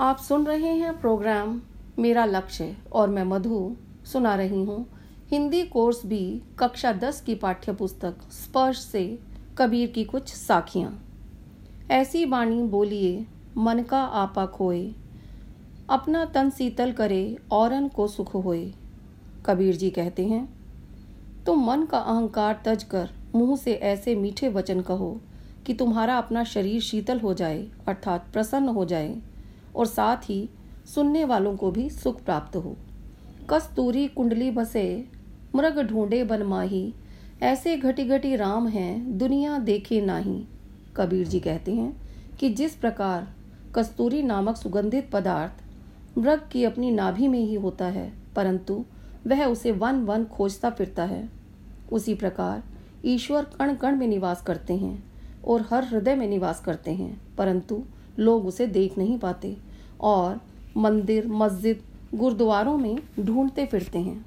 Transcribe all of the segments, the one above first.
आप सुन रहे हैं प्रोग्राम मेरा लक्ष्य और मैं मधु सुना रही हूँ। हिंदी कोर्स भी कक्षा दस की पाठ्य पुस्तक स्पर्श से कबीर की कुछ साखियाँ। ऐसी बाणी बोलिए, मन का आपा खोए। अपना तन शीतल करे, औरन को सुख होए। कबीर जी कहते हैं, तुम मन का अहंकार तज कर मुँह से ऐसे मीठे वचन कहो कि तुम्हारा अपना शरीर शीतल हो जाए, अर्थात प्रसन्न हो जाए। और साथ ही सुनने वालों को भी सुख प्राप्त हो। कस्तूरी कुंडली बसे, मृग ढूंढे बन माही, ऐसे घटी घटी राम हैं, दुनिया देखे नाही। कबीर जी कहते हैं कि जिस प्रकार कस्तूरी नामक सुगंधित पदार्थ मृग की अपनी नाभि में ही होता है, परंतु वह उसे वन वन खोजता फिरता है। उसी प्रकार ईश्वर कण कण में निवास करते हैं और हर हृदय में निवास करते हैं, परंतु लोग उसे देख नहीं पाते। और मंदिर, मस्जिद, गुरुद्वारों में ढूंढते फिरते हैं।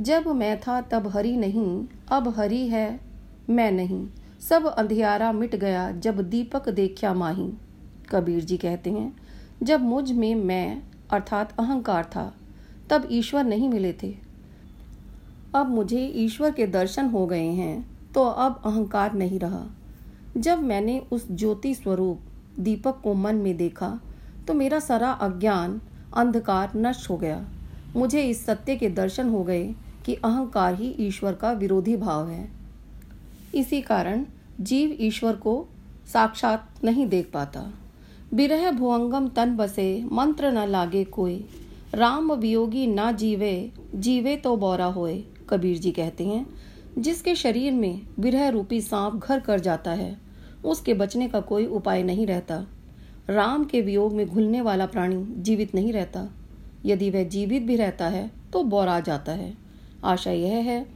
जब मैं था तब हरी नहीं, अब हरी है, मैं नहीं। सब अंधियारा मिट गया जब दीपक देखा माही। कबीर जी कहते हैं, जब मुझमें मैं, अर्थात अहंकार था, तब ईश्वर नहीं मिले थे। अब मुझे ईश्वर के दर्शन हो गए हैं तो अब अहंकार नहीं रहा। जब मैंने उस ज्योति स्वरूप दीपक को मन में देखा तो मेरा सारा अज्ञान, अंधकार नष्ट हो गया। मुझे इस सत्य के दर्शन हो गए कि अहंकार ही ईश्वर का विरोधी भाव है। इसी कारण जीव ईश्वर को साक्षात नहीं देख पाता। बिरह भुअंगम तन बसे, मंत्र न लागे कोई। राम वियोगी ना जीवे जीवे तो बौरा होए, कबीर जी कहते हैं। जिसके शरीर में विरह रूपी सांप घर कर जाता है, उसके बचने का कोई उपाय नहीं रहता। राम के वियोग में घुलने वाला प्राणी जीवित नहीं रहता। यदि वह जीवित भी रहता है तो बौरा जाता है। आशा यह है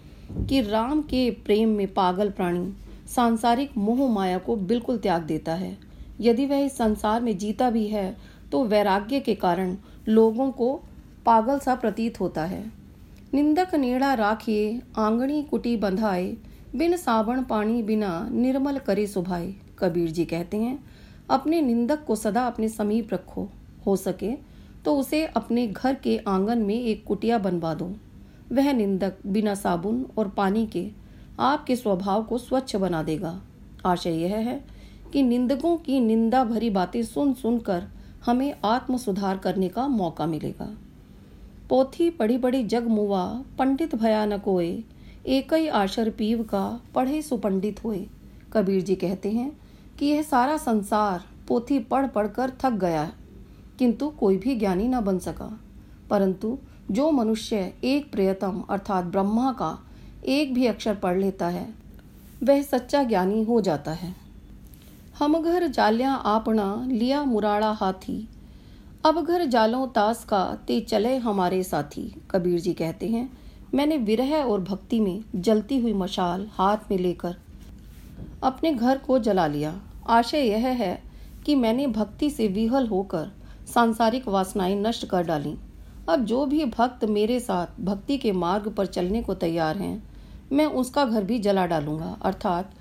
कि राम के प्रेम में पागल प्राणी सांसारिक मोह माया को बिल्कुल त्याग देता है। यदि वह इस संसार में जीता भी है तो वैराग्य के कारण लोगों को पागल सा प्रतीत होता है। निंदक नेड़ा राखिए, आंगणी कुटी बंधाए, बिन साबण पानी बिना निर्मल करे सुभाए कबीर जी कहते हैं अपने निंदक को सदा अपने समीप रखो। हो सके तो उसे अपने घर के आँगन में एक कुटिया बनवा दो। वह निंदक बिना साबुन और पानी के आपके स्वभाव को स्वच्छ बना देगा। आशय यह है कि निंदकों की निंदा भरी बातें सुन सुनकर हमें आत्म सुधार करने का मौका मिलेगा। पोथी पढ़ी पढ़ी जग मुआ पंडित भयानक होए एक ही आशर पीव का पढ़े सुपंडित होए। कबीर जी कहते हैं कि यह सारा संसार पोथी पढ़ पढ़कर थक गया है। किंतु कोई भी ज्ञानी न बन सका। परंतु जो मनुष्य एक प्रियतम अर्थात ब्रह्मा का एक भी अक्षर पढ़ लेता है, वह सच्चा ज्ञानी हो जाता है। हम घर जालिया आपना लिया मुराड़ा हाथी। अब घर जालों तास का ते चले हमारे साथी, कबीर जी कहते हैं। मैंने विरह और भक्ति में जलती हुई मशाल हाथ में लेकर अपने घर को जला लिया। आशय यह है कि मैंने भक्ति से विहल होकर सांसारिक वासनाएँ नष्ट कर डाली। अब जो भी भक्त मेरे साथ भक्ति के मार्ग पर चलने को तैयार हैं, मैं उसका घर भी जला डालूँगा। अर्थात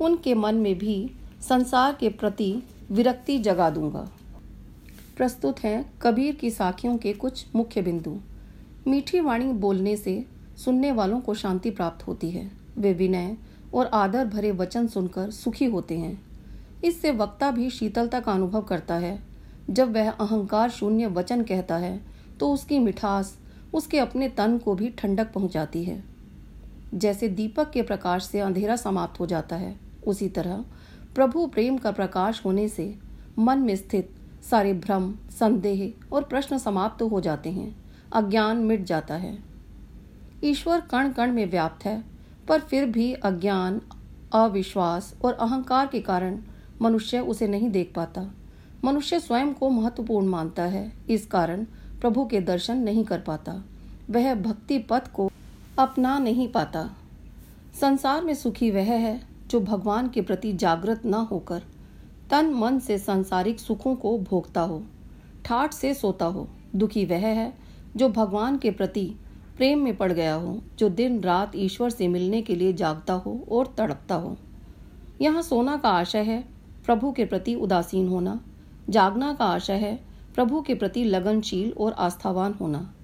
उनके मन में भी संसार के प्रति विरक्ति जगा दूँगा। प्रस्तुत हैं कबीर की साखियों के कुछ मुख्य बिंदु। मीठी वाणी बोलने से सुनने वालों को शांति प्राप्त होती है। वे विनय और आदर भरे वचन सुनकर सुखी होते हैं। इससे वक्ता भी शीतलता का अनुभव करता है। जब वह अहंकार शून्य वचन कहता है तो उसकी मिठास, उसके अपने तन को भी ठंडक पहुंचाती है। जैसे दीपक के प्रकाश से अंधेरा समाप्त हो जाता है, उसी तरह प्रभु प्रेम का प्रकाश होने से मन में स्थित सारे भ्रम, संदेह और प्रश्न समाप्त हो जाते हैं, अज्ञान मिट जाता है। ईश्वर कण कण में व्याप्त है, पर फिर भी अज्ञान, अविश्वास और अहंकार के कारण मनुष्य उसे नहीं देख पाता। मनुष्य स्वयं को महत्वपूर्ण मानता है, इस कारण प्रभु के दर्शन नहीं कर पाता। वह भक्ति पथ को अपना नहीं पाता। संसार में सुखी वह है जो भगवान के प्रति जागृत न होकर तन मन से सांसारिक सुखों को भोगता हो, ठाठ से सोता हो। दुखी वह है जो भगवान के प्रति प्रेम में पड़ गया हो, जो दिन रात ईश्वर से मिलने के लिए जागता हो और तड़पता हो। यहाँ सोना का आशय है प्रभु के प्रति उदासीन होना। जागना का आशय है, प्रभु के प्रति लगनशील और आस्थावान होना।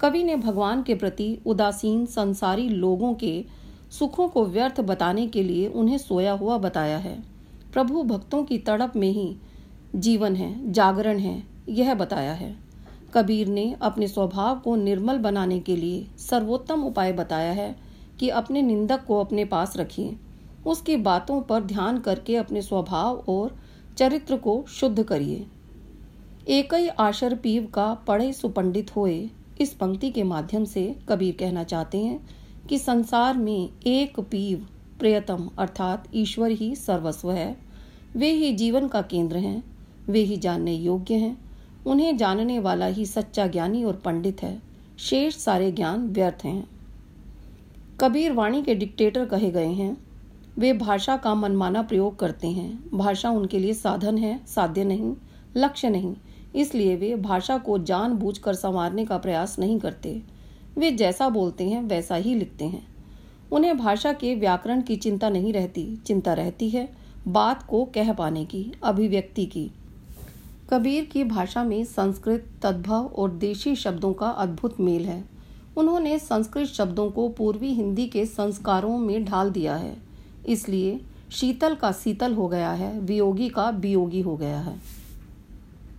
कवि ने भगवान के प्रति उदासीन संसारी लोगों के सुखों को व्यर्थ बताने के लिए उन्हें सोया हुआ बताया है। प्रभु भक्तों की तड़प में ही जीवन है, जागरण है, यह बताया है। कबीर ने अपने स्वभाव को निर्मल बनाने के लिए सर्वोत्तम उपाय बताया है कि अपने निंदक को अपने पास रखिए। उसकी बातों पर ध्यान करके अपने स्वभाव और चरित्र को शुद्ध करिए। एक ही आशर पीव का पढ़े सुपंडित होए, इस पंक्ति के माध्यम से कबीर कहना चाहते हैं कि संसार में एक पीव प्रियतम अर्थात ईश्वर ही सर्वस्व है। वे ही जीवन का केंद्र हैं, वे ही जानने योग्य हैं, उन्हें जानने वाला ही सच्चा ज्ञानी और पंडित है, शेष सारे ज्ञान व्यर्थ हैं। कबीर वाणी के डिक्टेटर कहे गए हैं वे भाषा का मनमाना प्रयोग करते हैं। भाषा उनके लिए साधन है, साध्य नहीं, लक्ष्य नहीं। इसलिए वे भाषा को जानबूझकर संवारने का प्रयास नहीं करते। वे जैसा बोलते हैं, वैसा ही लिखते हैं। उन्हें भाषा के व्याकरण की चिंता नहीं रहती। चिंता रहती है बात को कह पाने की, अभिव्यक्ति की। कबीर की भाषा में संस्कृत तद्भव और देशी शब्दों का अद्भुत मेल है। उन्होंने संस्कृत शब्दों को पूर्वी हिंदी के संस्कारों में ढाल दिया है। इसलिए शीतल का शीतल हो गया है वियोगी का वियोगी हो गया है।